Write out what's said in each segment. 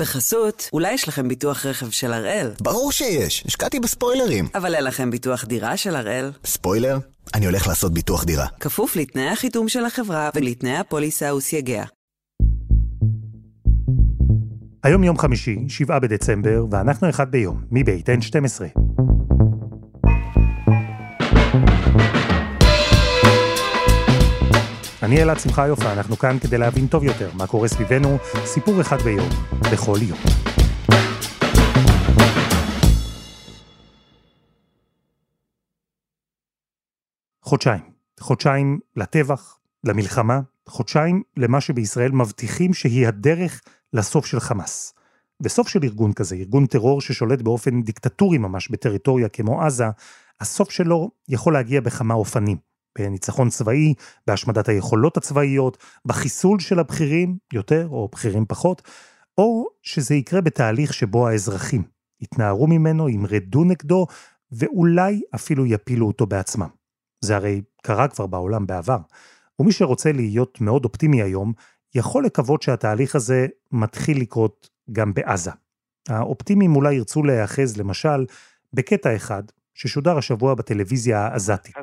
בחסות, אולי יש לכם ביטוח רכב של הראל. ברור שיש, השקעתי בספוילרים. אבל אין לכם ביטוח דירה של הראל. ספוילר? אני הולך לעשות ביטוח דירה. כפוף לתנאי החיתום של החברה ולתנאי הפוליסה וסייגיה. היום יום חמישי, שבעה בדצמבר, ואנחנו אחד ביום, מבית N12. אני אלעד שמחה יופה, אנחנו כאן כדי להבין טוב יותר מה קורה סביבנו, סיפור אחד ביום, בכל יום. חודשיים. חודשיים לטבח, למלחמה, חודשיים למה שבישראל מבטיחים שהיא הדרך לסוף של חמאס. וסוף של ארגון כזה, ארגון טרור ששולט באופן דיקטטורי ממש בטריטוריה כמו עזה, הסוף שלו יכול להגיע בכמה אופנים. בניצחון צבאי, בהשמדת היכולות הצבאיות, בחיסול של הבכירים, יותר או בכירים פחות, או שזה יקרה בתהליך שבו האזרחים יתנערו ממנו, ימרדו נגדו, ואולי אפילו יפילו אותו בעצמם. זה הרי קרה כבר בעולם בעבר. ומי שרוצה להיות מאוד אופטימי היום, יכול לקוות שהתהליך הזה מתחיל לקרות גם בעזה. האופטימים אולי ירצו להיאחז למשל בקטע אחד ששודר השבוע בטלוויזיה העזתית.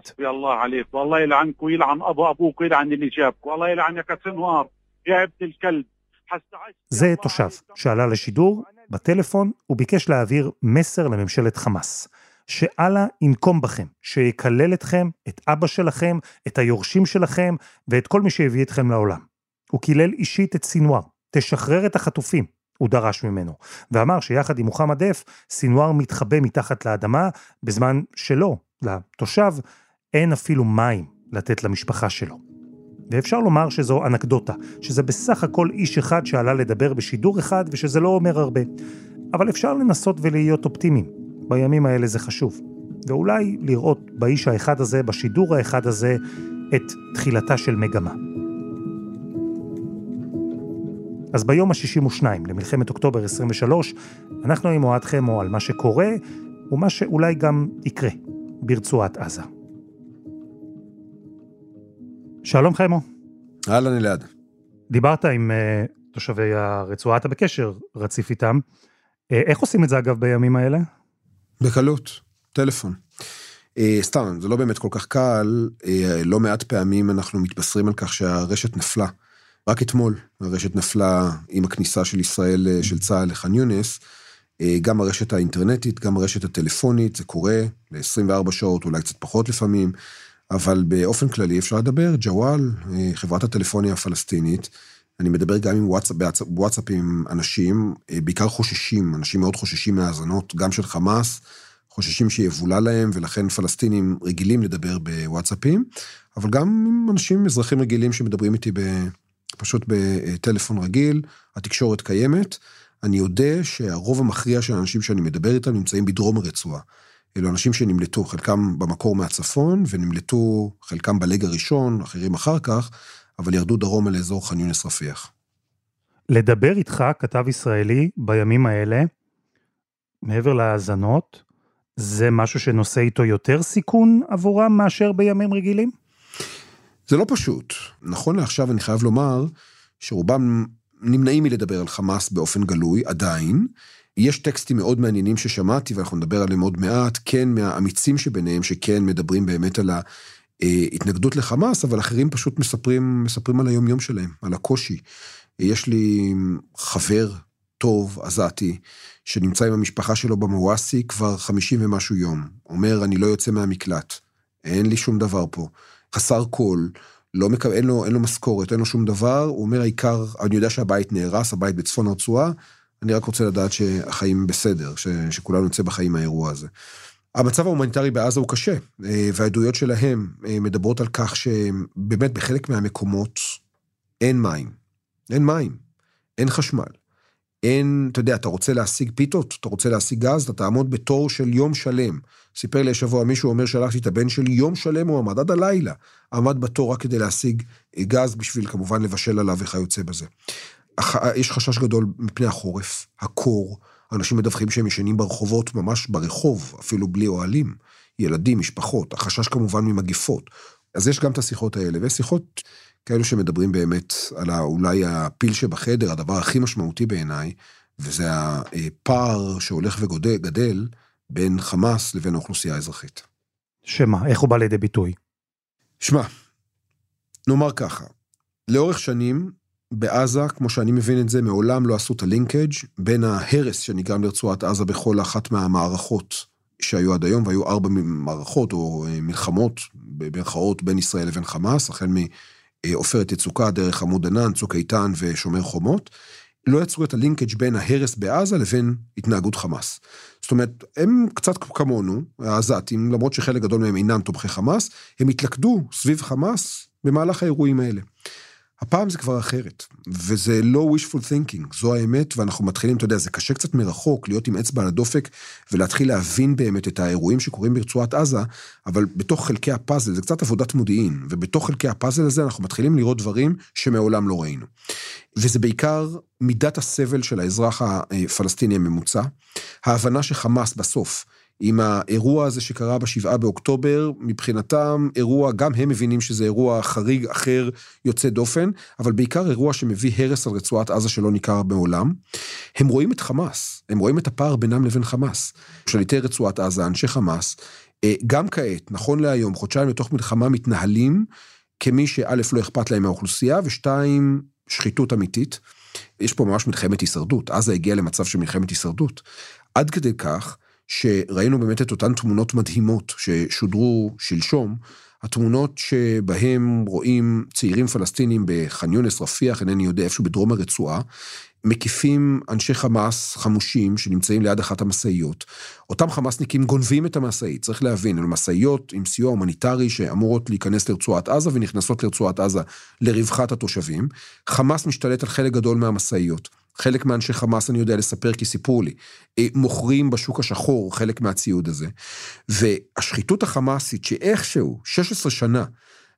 זה תושב שעלה לשידור בטלפון וביקש להעביר מסר לממשלת חמאס. שאללה ינקום בכם, שיקלל אתכם, את אבא שלכם, את היורשים שלכם ואת כל מי שהביא אתכם לעולם. הוא קילל אישית את סינואר, תשחרר את החטופים. הוא דרש ממנו, ואמר שיחד עם מוחמד דף, סינואר מתחבא מתחת לאדמה, בזמן שלו, לתושב, אין אפילו מים לתת למשפחה שלו. ואפשר לומר שזו אנקדוטה, שזה בסך הכל איש אחד שעלה לדבר בשידור אחד ושזה לא אומר הרבה. אבל אפשר לנסות ולהיות אופטימיים. בימים האלה זה חשוב. ואולי לראות באיש האחד הזה, בשידור האחד הזה, את תחילתה של מגמה. אז ביום ה-62 למלחמת אוקטובר 23, אנחנו עם אוהד חמו על מה שקורה, ומה שאולי גם יקרה ברצועת עזה. שלום חמו. אהלן אלעד. דיברת עם uh, תושבי הרצועה, אתה בקשר רציף איתם. Uh, איך עושים את זה אגב בימים האלה? בקלות, טלפון. Uh, סתם, זה לא באמת כל כך קל, uh, לא מעט פעמים אנחנו מתבשרים על כך שהרשת נפלה. רק אתמול הרשת נפלה עם הכניסה של ישראל, אה, של צה"ל לח'אן יונס, אה, גם הרשת האינטרנטית, גם הרשת הטלפונית, זה קורה ל-24 שעות, אולי קצת פחות לפעמים, אבל באופן כללי אפשר לדבר, ג'וואל, אה, חברת הטלפוניה הפלסטינית, אני מדבר גם עם וואטסאפ, בוואטסאפ עם אנשים, בעיקר חוששים, אנשים מאוד חוששים מהאזנות, גם של חמאס, חוששים שיבולע להם, ולכן פלסטינים רגילים לדבר בוואטסאפים, אבל גם עם אנשים, אזרחים רגילים שמדברים איתי ב... פשוט בטלפון רגיל, התקשורת קיימת. אני יודע שהרוב המכריע של האנשים שאני מדבר איתם נמצאים בדרום הרצועה. אלו אנשים שנמלטו, חלקם במקור מהצפון, ונמלטו חלקם בלג הראשון, אחרים אחר כך, אבל ירדו דרומה לאזור ח'אן יונס רפיח. לדבר איתך, כתב ישראלי, בימים האלה, מעבר להאזנות, זה משהו שנושא איתו יותר סיכון עבורם מאשר בימים רגילים? זה לא פשוט. נכון לעכשיו אני חייב לומר שרובם נמנעים מלדבר על חמאס באופן גלוי, עדיין. יש טקסטים מאוד מעניינים ששמעתי, ואנחנו נדבר עליהם עוד מעט, כן מהאמיצים שביניהם, שכן מדברים באמת על ההתנגדות לחמאס, אבל אחרים פשוט מספרים, מספרים על היום-יום שלהם, על הקושי. יש לי חבר טוב, עזתי, שנמצא עם המשפחה שלו במוואסי כבר חמישים ומשהו יום. אומר, אני לא יוצא מהמקלט, אין לי שום דבר פה. חסר קול, לא מקבל, אין לו, אין לו משכורת, אין לו שום דבר, הוא אומר העיקר, אני יודע שהבית נהרס, הבית בצפון הרצועה, אני רק רוצה לדעת שהחיים בסדר, ש, שכולנו נצא בחיים מהאירוע הזה. המצב ההומניטרי בעזה הוא קשה, אה, והעדויות שלהם אה, מדברות על כך שבאמת בחלק מהמקומות אין מים. אין מים, אין חשמל. אין, אתה יודע, אתה רוצה להשיג פיתות, אתה רוצה להשיג גז, אתה תעמוד בתור של יום שלם. סיפר לי השבוע מישהו, אומר, שלחתי את הבן שלי, יום שלם הוא עמד, עד הלילה, עמד בתור רק כדי להשיג גז, בשביל כמובן לבשל עליו וכיוצא בזה. יש חשש גדול מפני החורף, הקור, אנשים מדווחים שהם ישנים ברחובות, ממש ברחוב, אפילו בלי אוהלים. ילדים, משפחות, החשש כמובן ממגפות. אז יש גם את השיחות האלה, ויש שיחות כאלו שמדברים באמת על אולי הפיל שבחדר, הדבר הכי משמעותי בעיניי, וזה הפער שהולך וגדל בין חמאס לבין האוכלוסייה האזרחית. שמה, איך הוא בא לידי ביטוי? שמע, נאמר ככה, לאורך שנים בעזה, כמו שאני מבין את זה, מעולם לא עשו את הלינקג' בין ההרס שנגרם לרצועת עזה בכל אחת מהמערכות שהיו עד היום, והיו ארבע מערכות או אה, מלחמות, במרכאות, בין ישראל לבין חמאס, החל מעופרת יצוקה, דרך עמוד ענן, צוק איתן ושומר חומות. לא יצרו את הלינקג' בין ההרס בעזה לבין התנהגות חמאס. זאת אומרת, הם קצת כמונו, העזתים, למרות שחלק גדול מהם אינם תומכי חמאס, הם התלכדו סביב חמאס במהלך האירועים האלה. הפעם זה כבר אחרת, וזה לא wishful thinking, זו האמת, ואנחנו מתחילים, אתה יודע, זה קשה קצת מרחוק להיות עם אצבע על הדופק ולהתחיל להבין באמת את האירועים שקורים ברצועת עזה, אבל בתוך חלקי הפאזל, זה קצת עבודת מודיעין, ובתוך חלקי הפאזל הזה אנחנו מתחילים לראות דברים שמעולם לא ראינו. וזה בעיקר מידת הסבל של האזרח הפלסטיני הממוצע, ההבנה שחמאס בסוף, עם האירוע הזה שקרה בשבעה באוקטובר, מבחינתם אירוע, גם הם מבינים שזה אירוע חריג אחר יוצא דופן, אבל בעיקר אירוע שמביא הרס על רצועת עזה שלא ניכר מעולם. הם רואים את חמאס, הם רואים את הפער בינם לבין חמאס. שליטי רצועת עזה, אנשי חמאס, אה, גם כעת, נכון להיום, חודשיים לתוך מלחמה מתנהלים כמי שא' לא אכפת להם מהאוכלוסייה, ושתיים, שחיתות אמיתית. יש פה ממש מלחמת הישרדות, עזה הגיעה למצב של מלחמת הישרדות. עד כדי כך, שראינו באמת את אותן תמונות מדהימות ששודרו שלשום, התמונות שבהם רואים צעירים פלסטינים בח'אן יונס, רפיח, אינני יודע, איפשהו בדרום הרצועה, מקיפים אנשי חמאס חמושים שנמצאים ליד אחת המשאיות. אותם חמאסניקים גונבים את המשאית, צריך להבין, אלו משאיות עם סיוע הומניטרי שאמורות להיכנס לרצועת עזה ונכנסות לרצועת עזה לרווחת התושבים. חמאס משתלט על חלק גדול מהמשאיות. חלק מאנשי חמאס אני יודע לספר כי סיפרו לי, אה, מוכרים בשוק השחור חלק מהציוד הזה. והשחיתות החמאסית שאיכשהו, 16 שנה,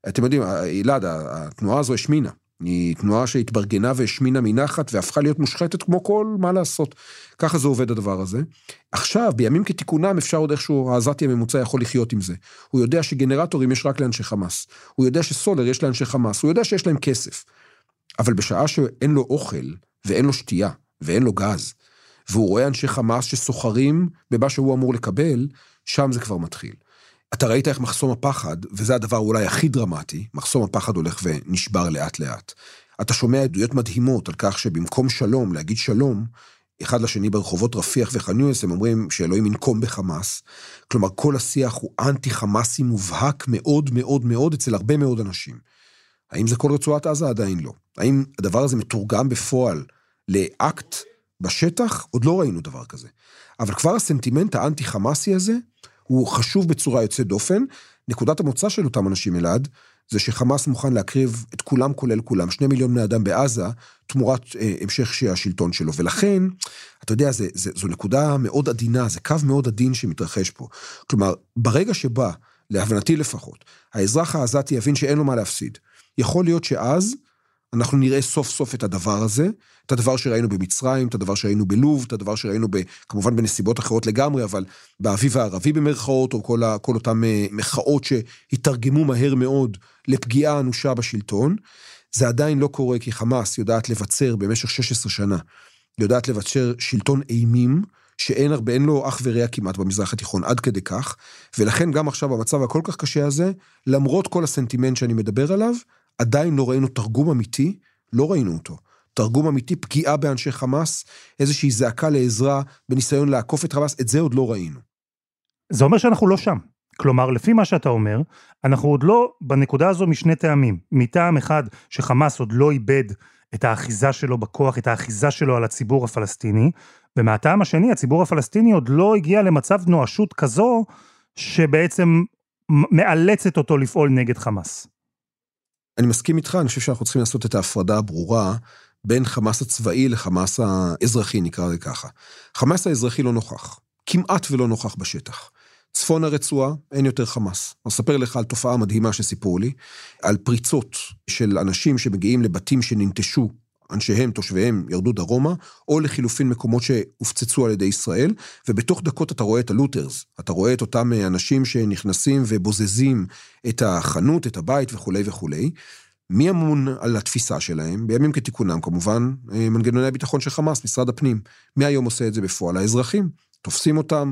אתם יודעים, אלעד, התנועה הזו השמינה. היא תנועה שהתברגנה והשמינה מנחת והפכה להיות מושחתת כמו כל, מה לעשות. ככה זה עובד הדבר הזה. עכשיו, בימים כתיקונם אפשר עוד איכשהו, העזתי הממוצע יכול לחיות עם זה. הוא יודע שגנרטורים יש רק לאנשי חמאס. הוא יודע שסולר יש לאנשי חמאס. הוא יודע שיש להם כסף. אבל בשעה שאין לו אוכל, ואין לו שתייה, ואין לו גז, והוא רואה אנשי חמאס שסוחרים במה שהוא אמור לקבל, שם זה כבר מתחיל. אתה ראית איך מחסום הפחד, וזה הדבר אולי הכי דרמטי, מחסום הפחד הולך ונשבר לאט לאט. אתה שומע עדויות מדהימות על כך שבמקום שלום, להגיד שלום, אחד לשני ברחובות רפיח וחניוס, הם אומרים שאלוהים ינקום בחמאס. כלומר, כל השיח הוא אנטי-חמאסי מובהק מאוד מאוד מאוד אצל הרבה מאוד אנשים. האם זה כל רצועת עזה? עדיין לא. האם הדבר הזה מתורגם בפועל לאקט בשטח? עוד לא ראינו דבר כזה. אבל כבר הסנטימנט האנטי-חמאסי הזה, הוא חשוב בצורה יוצאת דופן. נקודת המוצא של אותם אנשים, אלעד, זה שחמאס מוכן להקריב את כולם כולל כולם, שני מיליון בני אדם בעזה, תמורת אה, המשך השלטון שלו. ולכן, אתה יודע, זה, זה, זו נקודה מאוד עדינה, זה קו מאוד עדין שמתרחש פה. כלומר, ברגע שבא, להבנתי לפחות, האזרח העזתי יבין שאין לו מה להפסיד. יכול להיות שאז אנחנו נראה סוף סוף את הדבר הזה, את הדבר שראינו במצרים, את הדבר שראינו בלוב, את הדבר שראינו ב, כמובן בנסיבות אחרות לגמרי, אבל באביב הערבי במרכאות, או כל, ה, כל אותן אה, מחאות שהתרגמו מהר מאוד לפגיעה אנושה בשלטון. זה עדיין לא קורה כי חמאס יודעת לבצר במשך 16 שנה, יודעת לבצר שלטון אימים, שאין הרבה, אין לו אח ורע כמעט במזרח התיכון, עד כדי כך, ולכן גם עכשיו במצב הכל כך קשה הזה, למרות כל הסנטימנט שאני מדבר עליו, עדיין לא ראינו תרגום אמיתי, לא ראינו אותו. תרגום אמיתי, פגיעה באנשי חמאס, איזושהי זעקה לעזרה בניסיון לעקוף את חמאס, את זה עוד לא ראינו. זה אומר שאנחנו לא שם. כלומר, לפי מה שאתה אומר, אנחנו עוד לא בנקודה הזו משני טעמים. מטעם אחד, שחמאס עוד לא איבד את האחיזה שלו בכוח, את האחיזה שלו על הציבור הפלסטיני, ומהטעם השני, הציבור הפלסטיני עוד לא הגיע למצב נואשות כזו, שבעצם מאלצת אותו לפעול נגד חמאס. אני מסכים איתך, אני חושב שאנחנו צריכים לעשות את ההפרדה הברורה בין חמאס הצבאי לחמאס האזרחי, נקרא לזה ככה. חמאס האזרחי לא נוכח, כמעט ולא נוכח בשטח. צפון הרצועה, אין יותר חמאס. אני אספר לך על תופעה מדהימה שסיפרו לי, על פריצות של אנשים שמגיעים לבתים שננטשו אנשיהם, תושביהם, ירדו דרומה, או לחילופין מקומות שהופצצו על ידי ישראל, ובתוך דקות אתה רואה את הלוטרס, אתה רואה את אותם אנשים שנכנסים ובוזזים את החנות, את הבית וכולי וכולי, מי אמון על התפיסה שלהם? בימים כתיקונם כמובן, אה, מנגנוני הביטחון של חמאס, משרד הפנים. מי היום עושה את זה בפועל? האזרחים. תופסים אותם,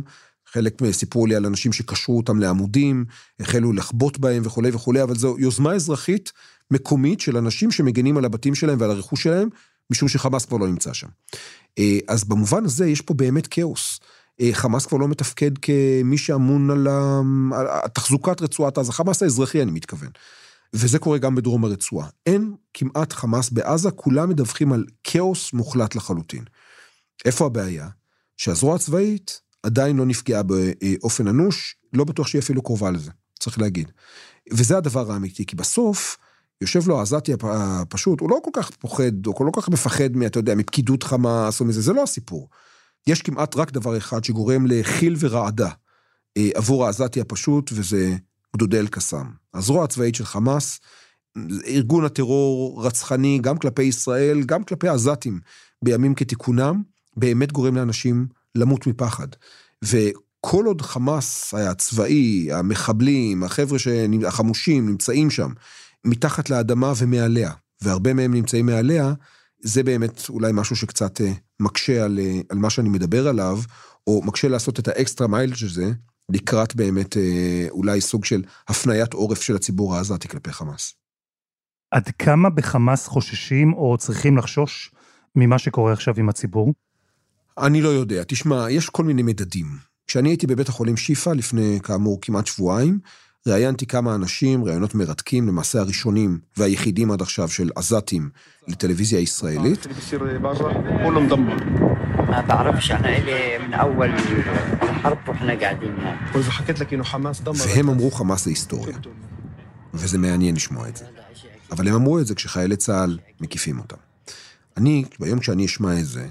חלק סיפרו לי על אנשים שקשרו אותם לעמודים, החלו לחבוט בהם וכולי וכולי, אבל זו יוזמה אזרחית מקומית של אנשים שמגנים על הבתים שלהם ועל הרכוש שלהם, משום שחמאס כבר לא נמצא שם. אה, אז במובן הזה יש פה באמת כאוס. אה, חמאס כבר לא מתפקד כמי שאמון על, תחזוקת רצועת עזה, חמאס האזרחי אני מתכוון. וזה קורה גם בדרום הרצועה. אין כמעט חמאס בעזה, כולם מדווחים על כאוס מוחלט לחלוטין. איפה הבעיה? שהזרוע הצבאית עדיין לא נפגעה באופן אנוש, לא בטוח שהיא אפילו קרובה לזה, צריך להגיד. וזה הדבר האמיתי, כי בסוף, יושב לו העזתי הפשוט, הוא לא כל כך פוחד, או לא כל כך מפחד, אתה יודע, מפקידות חמאס או מזה, זה לא הסיפור. יש כמעט רק דבר אחד שגורם לחיל ורעדה אה, עבור העזתי הפשוט, וזה גדודי אל-קסאם. הזרוע הצבאית של חמאס, ארגון הטרור רצחני גם כלפי ישראל, גם כלפי העזתים בימים כתיקונם, באמת גורם לאנשים למות מפחד. וכל עוד חמאס הצבאי, המחבלים, החבר'ה החמושים נמצאים שם, מתחת לאדמה ומעליה, והרבה מהם נמצאים מעליה, זה באמת אולי משהו שקצת אה, מקשה על, אה, על מה שאני מדבר עליו, או מקשה לעשות את האקסטרה מייל של זה, לקראת באמת אה, אולי סוג של הפניית עורף של הציבור העזתי כלפי חמאס. עד כמה בחמאס חוששים או צריכים לחשוש ממה שקורה עכשיו עם הציבור? אני לא יודע. תשמע, יש כל מיני מדדים. כשאני הייתי בבית החולים שיפא לפני, כאמור, כמעט שבועיים, ראיינתי כמה אנשים, ראיונות מרתקים, למעשה הראשונים והיחידים עד עכשיו של עזתים לטלוויזיה הישראלית. והם אמרו חמאס זה היסטוריה. וזה מעניין לשמוע את זה. אבל הם אמרו את זה כשחיילי צה"ל מקיפים אותם. אני, ביום כשאני אשמע את זה,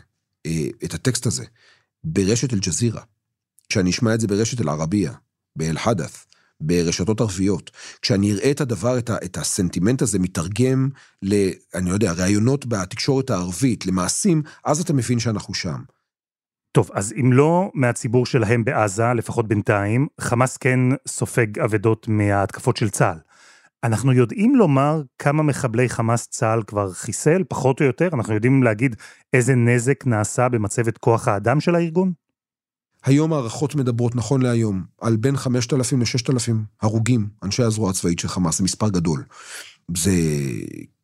את הטקסט הזה, ברשת אל-ג'זירה, כשאני אשמע את זה ברשת אל-ערבייה, באל-חדף, ברשתות ערביות, כשאני אראה את הדבר, את, ה, את הסנטימנט הזה מתרגם ל... אני לא יודע, ראיונות בתקשורת הערבית, למעשים, אז אתה מבין שאנחנו שם. טוב, אז אם לא מהציבור שלהם בעזה, לפחות בינתיים, חמאס כן סופג אבדות מההתקפות של צה"ל. אנחנו יודעים לומר כמה מחבלי חמאס צה"ל כבר חיסל, פחות או יותר? אנחנו יודעים להגיד איזה נזק נעשה במצבת כוח האדם של הארגון? היום הערכות מדברות, נכון להיום, על בין 5,000 ל-6,000 הרוגים, אנשי הזרוע הצבאית של חמאס, זה מספר גדול. זה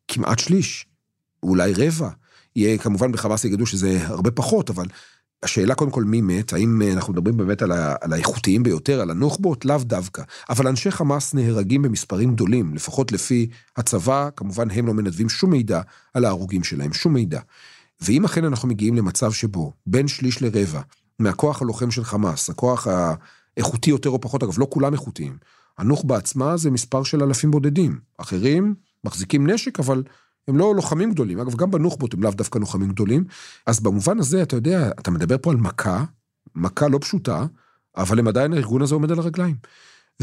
כמעט שליש, אולי רבע. יהיה, כמובן בחמאס יגידו שזה הרבה פחות, אבל השאלה קודם כל מי מת, האם אה, אנחנו מדברים באמת על, ה, על האיכותיים ביותר, על הנוח'בות? לאו דווקא. אבל אנשי חמאס נהרגים במספרים גדולים, לפחות לפי הצבא, כמובן הם לא מנדבים שום מידע על ההרוגים שלהם, שום מידע. ואם אכן אנחנו מגיעים למצב שבו בין שליש לרבע מהכוח הלוחם של חמאס, הכוח האיכותי יותר או פחות, אגב, לא כולם איכותיים, הנוח'בה עצמה זה מספר של אלפים בודדים. אחרים מחזיקים נשק, אבל הם לא לוחמים גדולים, אגב, גם בנוח'בות הם לאו דווקא לוחמים גדולים. אז במובן הזה, אתה יודע, אתה מדבר פה על מכה, מכה לא פשוטה, אבל הם עדיין, הארגון הזה עומד על הרגליים.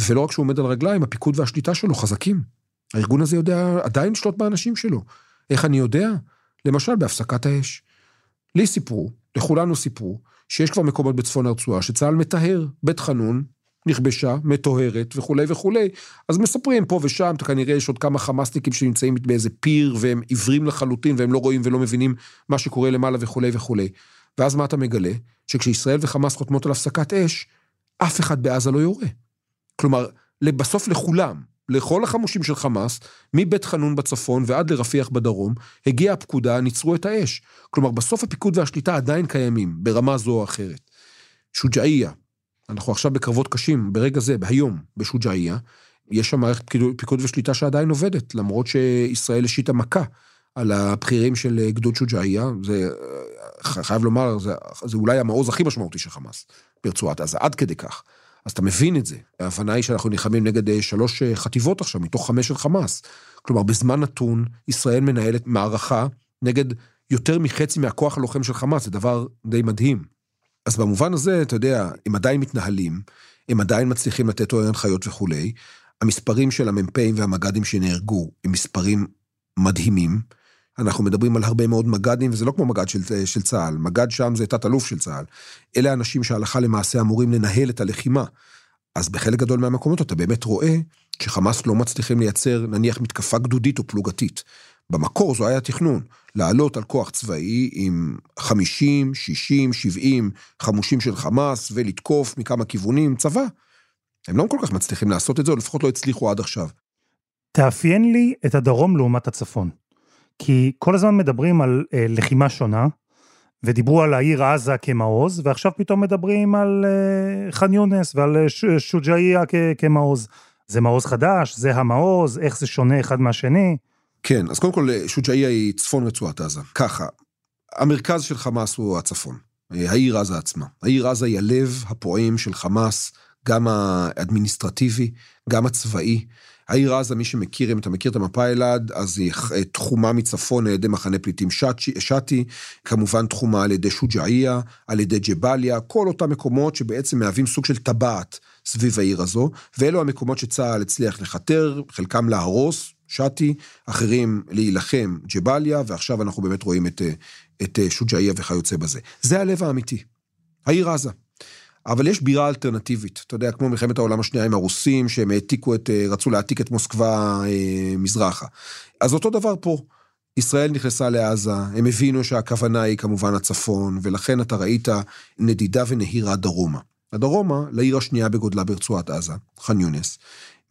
ולא רק שהוא עומד על הרגליים, הפיקוד והשליטה שלו חזקים. הארגון הזה יודע עדיין לשלוט באנשים שלו. איך אני יודע? למשל, בהפסקת האש. לי סיפרו, לכולנו סיפרו, שיש כבר מקומות בצפון הרצועה שצה"ל מטהר, בית חנון, נכבשה, מטוהרת וכולי וכולי. אז מספרים פה ושם, כנראה יש עוד כמה חמאסניקים שנמצאים באיזה פיר והם עיוורים לחלוטין והם לא רואים ולא מבינים מה שקורה למעלה וכולי וכולי. ואז מה אתה מגלה? שכשישראל וחמאס חותמות על הפסקת אש, אף אחד בעזה לא יורה. כלומר, בסוף לכולם, לכל החמושים של חמאס, מבית חנון בצפון ועד לרפיח בדרום, הגיעה הפקודה, ניצרו את האש. כלומר, בסוף הפיקוד והשליטה עדיין קיימים, ברמה זו או אחרת. שוג'אעיה, אנחנו עכשיו בקרבות קשים, ברגע זה, היום, בשוג'אעיה, יש שם מערכת פיקוד ושליטה שעדיין עובדת, למרות שישראל השיתה מכה על הבכירים של גדוד שוג'אעיה, זה, חייב לומר, זה, זה אולי המעוז הכי משמעותי של חמאס ברצועת עזה, עד כדי כך. אז אתה מבין את זה. ההבנה היא שאנחנו נלחמים נגד אה, שלוש אה, חטיבות עכשיו, מתוך חמש של חמאס. כלומר, בזמן נתון, ישראל מנהלת מערכה נגד יותר מחצי מהכוח הלוחם של חמאס, זה דבר די מדהים. אז במובן הזה, אתה יודע, הם עדיין מתנהלים, הם עדיין מצליחים לתת עוד הנחיות וכולי. המספרים של המ"פים והמג"דים שנהרגו הם מספרים מדהימים. אנחנו מדברים על הרבה מאוד מג"דים, וזה לא כמו מג"ד של, של צה"ל, מג"ד שם זה תת-אלוף של צה"ל. אלה האנשים שהלכה למעשה אמורים לנהל את הלחימה. אז בחלק גדול מהמקומות אתה באמת רואה שחמאס לא מצליחים לייצר נניח מתקפה גדודית או פלוגתית. במקור זו היה תכנון, לעלות על כוח צבאי עם 50, 60, 70 חמושים של חמאס ולתקוף מכמה כיוונים, צבא. הם לא כל כך מצליחים לעשות את זה, או לפחות לא הצליחו עד עכשיו. תאפיין לי את הדרום לעומת הצפון. כי כל הזמן מדברים על אה, לחימה שונה, ודיברו על העיר עזה כמעוז, ועכשיו פתאום מדברים על אה, ח'אן יונס ועל אה, ש, שוג'אעיה כמעוז. זה מעוז חדש, זה המעוז, איך זה שונה אחד מהשני. כן, אז קודם כל שוג'אעיה היא צפון רצועת עזה. ככה, המרכז של חמאס הוא הצפון, אה, העיר עזה עצמה. העיר עזה היא הלב הפועם של חמאס, גם האדמיניסטרטיבי, גם הצבאי. העיר עזה, מי שמכיר, אם אתה מכיר את המפה אלעד, אז היא אה, תחומה מצפון על ידי מחנה פליטים שטי, כמובן תחומה על ידי שוג'אעיה, על ידי ג'באליה, כל אותם מקומות שבעצם מהווים סוג של טבעת סביב העיר הזו, ואלו המקומות שצה"ל הצליח לכתר, חלקם להרוס, שטי, אחרים להילחם, ג'באליה, ועכשיו אנחנו באמת רואים את, את שוג'אעיה וכיוצא בזה. זה הלב האמיתי, העיר עזה. אבל יש בירה אלטרנטיבית, אתה יודע, כמו מלחמת העולם השנייה עם הרוסים, שהם העתיקו את, רצו להעתיק את מוסקבה אה, מזרחה. אז אותו דבר פה. ישראל נכנסה לעזה, הם הבינו שהכוונה היא כמובן הצפון, ולכן אתה ראית נדידה ונהירה דרומה. הדרומה, לעיר השנייה בגודלה ברצועת עזה, ח'אן יונס,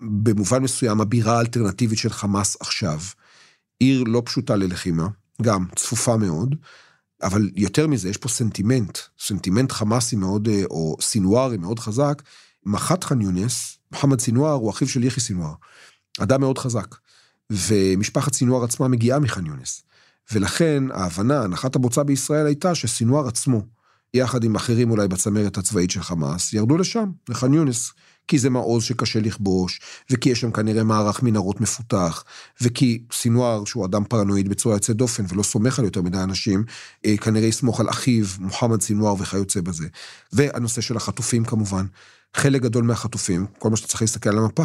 במובן מסוים הבירה האלטרנטיבית של חמאס עכשיו, עיר לא פשוטה ללחימה, גם צפופה מאוד, אבל יותר מזה, יש פה סנטימנט, סנטימנט חמאסי מאוד, אה, או סינוארי מאוד חזק. מח"ט ח'אן יונס, מוחמד סינואר הוא אחיו של יחיא סינואר. אדם מאוד חזק. ומשפחת סינואר עצמה מגיעה מח'אן יונס. ולכן ההבנה, הנחת הבוצה בישראל הייתה שסינואר עצמו, יחד עם אחרים אולי בצמרת הצבאית של חמאס, ירדו לשם, לח'אן יונס. כי זה מעוז שקשה לכבוש, וכי יש שם כנראה מערך מנהרות מפותח, וכי סינואר, שהוא אדם פרנואיד בצורה יוצאת דופן ולא סומך על יותר מדי אנשים, אה, כנראה יסמוך על אחיו, מוחמד סינואר וכיוצא בזה. והנושא של החטופים כמובן. חלק גדול מהחטופים, כל מה שאתה צריך להסתכל על המפה,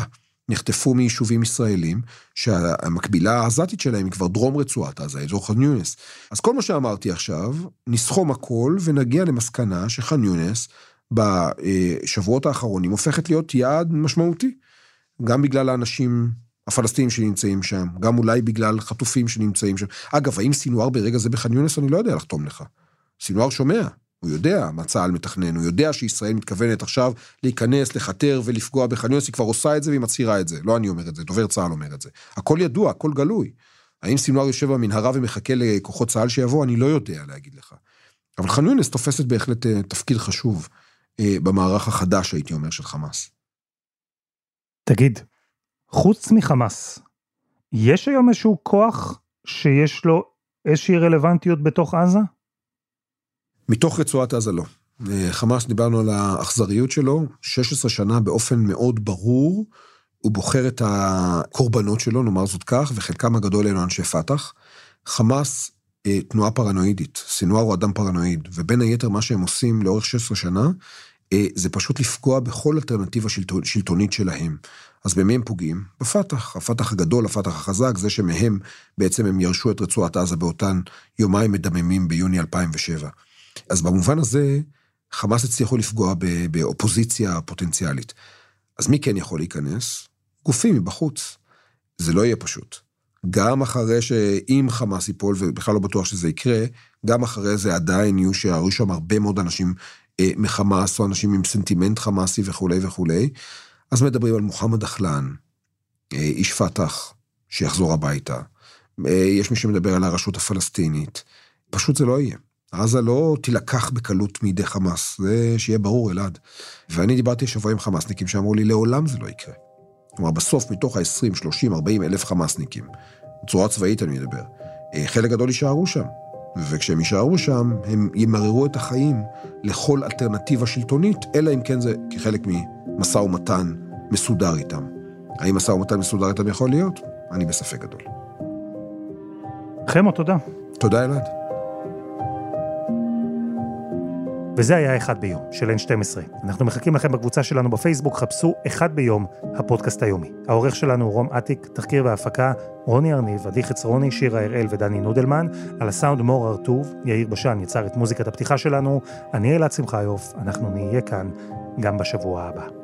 נחטפו מיישובים ישראלים, שהמקבילה העזתית שלהם היא כבר דרום רצועת עזה, אזור ח'אן יונס. אז כל מה שאמרתי עכשיו, נסכום הכל ונגיע למסקנה שח'אן יונס בשבועות האחרונים הופכת להיות יעד משמעותי. גם בגלל האנשים הפלסטינים שנמצאים שם, גם אולי בגלל חטופים שנמצאים שם. אגב, האם סינואר ברגע זה בח'אן יונס? אני לא יודע לחתום לך. סינואר שומע, הוא יודע מה צה"ל מתכנן, הוא יודע שישראל מתכוונת עכשיו להיכנס, לחתר ולפגוע בח'אן יונס, היא כבר עושה את זה והיא מצהירה את זה. לא אני אומר את זה, דובר צה"ל אומר את זה. הכל ידוע, הכל גלוי. האם סינואר יושב במנהרה ומחכה לכוחות צה"ל שיבואו? אני לא יודע להגיד לך. אבל ח'אן תופסת בהחלט אה, תפקיד חשוב. אה, במערך החדש, הייתי אומר, של חמאס. תגיד, חוץ מחמאס, יש היום איזשהו כוח שיש לו איזושהי רלוונטיות בתוך עזה? מתוך רצועת עזה לא. אה, חמאס, דיברנו על האכזריות שלו, 16 שנה באופן מאוד ברור, הוא בוחר את הקורבנות שלו, נאמר זאת כך, וחלקם הגדול אלו אנשי פת"ח. חמאס, תנועה פרנואידית, סינואר הוא אדם פרנואיד, ובין היתר מה שהם עושים לאורך 16 שנה, אה, זה פשוט לפגוע בכל אלטרנטיבה שלטונ, שלטונית שלהם. אז במי הם פוגעים? בפת"ח, הפת"ח הגדול, הפת"ח החזק, זה שמהם בעצם הם ירשו את רצועת עזה באותן יומיים מדממים ביוני 2007. אז במובן הזה, חמאס הצליחו לפגוע באופוזיציה פוטנציאלית. אז מי כן יכול להיכנס? גופים מבחוץ. זה לא יהיה פשוט. גם אחרי שאם חמאס ייפול, ובכלל לא בטוח שזה יקרה, גם אחרי זה עדיין יהיו שיערו שם הרבה מאוד אנשים אה, מחמאס, או אנשים עם סנטימנט חמאסי וכולי וכולי. אז מדברים על מוחמד דחלן, אה, איש פת"ח, שיחזור הביתה. אה, יש מי שמדבר על הרשות הפלסטינית. פשוט זה לא יהיה. עזה לא תילקח בקלות מידי חמאס, זה שיהיה ברור, אלעד. ואני דיברתי השבוע עם חמאסניקים שאמרו לי, לעולם זה לא יקרה. כלומר, בסוף מתוך ה-20, 30, 40 אלף חמאסניקים, בצורה צבאית אני מדבר, חלק גדול יישארו שם. וכשהם יישארו שם, הם ימררו את החיים לכל אלטרנטיבה שלטונית, אלא אם כן זה כחלק ממשא ומתן מסודר איתם. האם משא ומתן מסודר איתם יכול להיות? אני בספק גדול. חמו, תודה. תודה, אלעד. וזה היה אחד ביום של N12. אנחנו מחכים לכם בקבוצה שלנו בפייסבוק, חפשו אחד ביום, הפודקאסט היומי. העורך שלנו הוא רום אטיק, תחקיר והפקה, רוני ארניב, עדי חצרוני, שירה הראל ודני נודלמן, על הסאונד מור הרטוב, יאיר בשן יצר את מוזיקת הפתיחה שלנו, אני אלעד שמחיוף, אנחנו נהיה כאן גם בשבוע הבא.